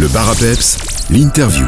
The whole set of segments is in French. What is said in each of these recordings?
Le bar l'interview.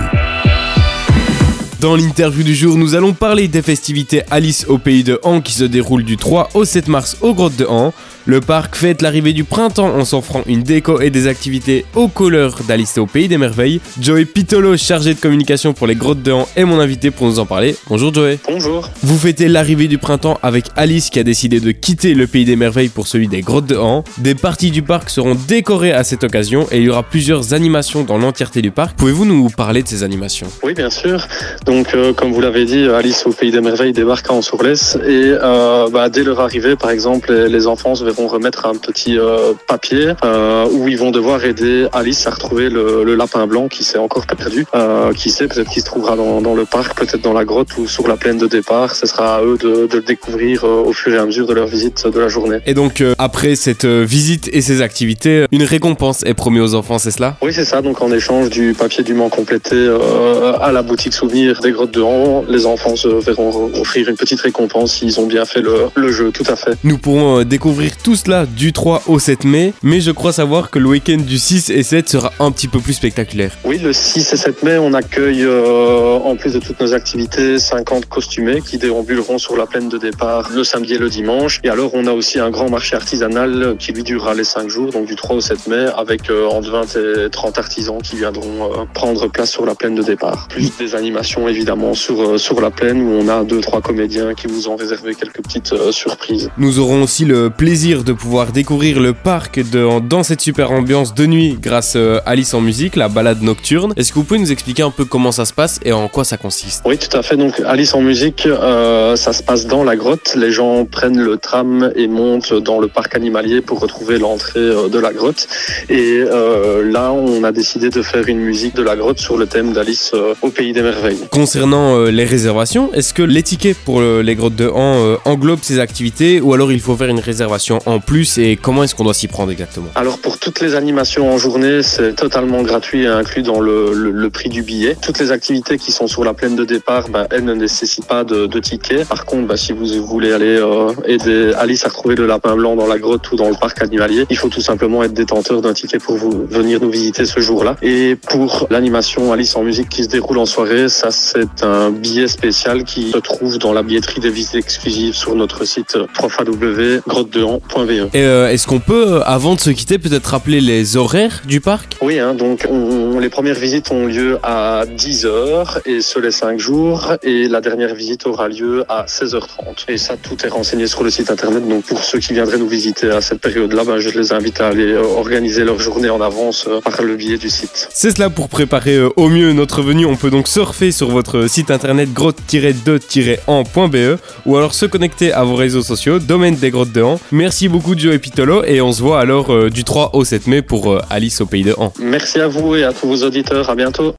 Dans l'interview du jour, nous allons parler des festivités Alice au pays de Han qui se déroulent du 3 au 7 mars aux grottes de Han. Le parc fête l'arrivée du printemps en s'offrant une déco et des activités aux couleurs d'Alice au pays des merveilles. Joey Pitolo, chargé de communication pour les grottes de Han, est mon invité pour nous en parler. Bonjour Joey. Bonjour. Vous fêtez l'arrivée du printemps avec Alice qui a décidé de quitter le pays des merveilles pour celui des grottes de Han. Des parties du parc seront décorées à cette occasion et il y aura plusieurs animations dans l'entièreté du parc. Pouvez-vous nous parler de ces animations? Oui, bien sûr. Donc, euh, comme vous l'avez dit, Alice au pays des merveilles débarque en Sourlès et euh, bah, dès leur arrivée, par exemple, les, les enfants se verront remettre un petit euh, papier euh, où ils vont devoir aider Alice à retrouver le, le lapin blanc qui s'est encore perdu. Euh, qui sait, peut-être qu'il se trouvera dans, dans le parc, peut-être dans la grotte ou sur la plaine de départ. Ce sera à eux de, de le découvrir au fur et à mesure de leur visite de la journée. Et donc après cette visite et ces activités, une récompense est promise aux enfants, c'est cela? Oui, c'est ça. Donc, en échange du papier dûment complété à la boutique souvenir des grottes de Han, les enfants se verront offrir une petite récompense s'ils ont bien fait le, le jeu. Tout à fait. Nous pourrons découvrir tout cela du 3 au 7 mai, mais je crois savoir que le week-end du 6 et 7 sera un petit peu plus spectaculaire. Oui, le 6 et 7 mai, on accueille, euh, en plus de toutes nos activités, 50 costumés qui déambuleront sur la plaine de départ le samedi et le dimanche. Et alors, on a aussi un grand marché artisanal qui lui durera les 5 jours, donc du 3 au 7 mai, avec euh, entre 20 et 30 artisans qui viendront euh, prendre place sur la plaine de départ. Plus des animations, évidemment, sur, sur la plaine où on a deux, trois comédiens qui vous ont réservé quelques petites surprises. Nous aurons aussi le plaisir de pouvoir découvrir le parc de- dans cette super ambiance de nuit grâce à Alice en musique, la balade nocturne. Est-ce que vous pouvez nous expliquer un peu comment ça se passe et en quoi ça consiste? Oui, tout à fait. Donc, Alice en musique, euh, ça se passe dans la grotte. Les gens prennent le tram et montent dans le parc animalier pour retrouver l'entrée euh, de la grotte. Et euh, là, on a décidé de faire une musique de la grotte sur le thème d'Alice euh, au pays des merveilles. Concernant euh, les réservations, est-ce que les tickets pour euh, les grottes de Han euh, englobent ces activités ou alors il faut faire une réservation en plus et comment est-ce qu'on doit s'y prendre exactement Alors, pour toutes les animations en journée, c'est totalement gratuit et inclus dans le, prix du billet. Toutes les activités qui sont sur la plaine de départ, bah, elles ne nécessitent pas de, de ticket. Par contre, bah, si vous voulez aller euh, aider Alice à retrouver le lapin blanc dans la grotte ou dans le parc animalier, il faut tout simplement être détenteur d'un ticket pour vous venir nous visiter ce jour-là. Et pour l'animation Alice en musique qui se déroule en soirée, ça c'est un billet spécial qui se trouve dans la billetterie des visites exclusives sur notre site www.grottedehan.be. Et euh, est-ce qu'on peut, euh, avant de se quitter, peut-être rappeler les horaires du parc? Oui, hein, donc on- les premières visites ont lieu à 10h et ce les 5 jours et la dernière visite aura lieu à 16h30. Et ça, tout est renseigné sur le site internet. Donc pour ceux qui viendraient nous visiter à cette période-là, ben, je les invite à aller euh, organiser leur journée en avance par le biais du site. C'est cela pour préparer au mieux notre venue. On peut donc surfer sur votre site internet grotte-de-en.be ou alors se connecter à vos réseaux sociaux, domaine des grottes de Han. Merci beaucoup Joe Pitolo et on se voit alors euh, du 3 au 7 mai pour euh, Alice au pays de Han. Merci à vous et à tous vos auditeurs. À bientôt.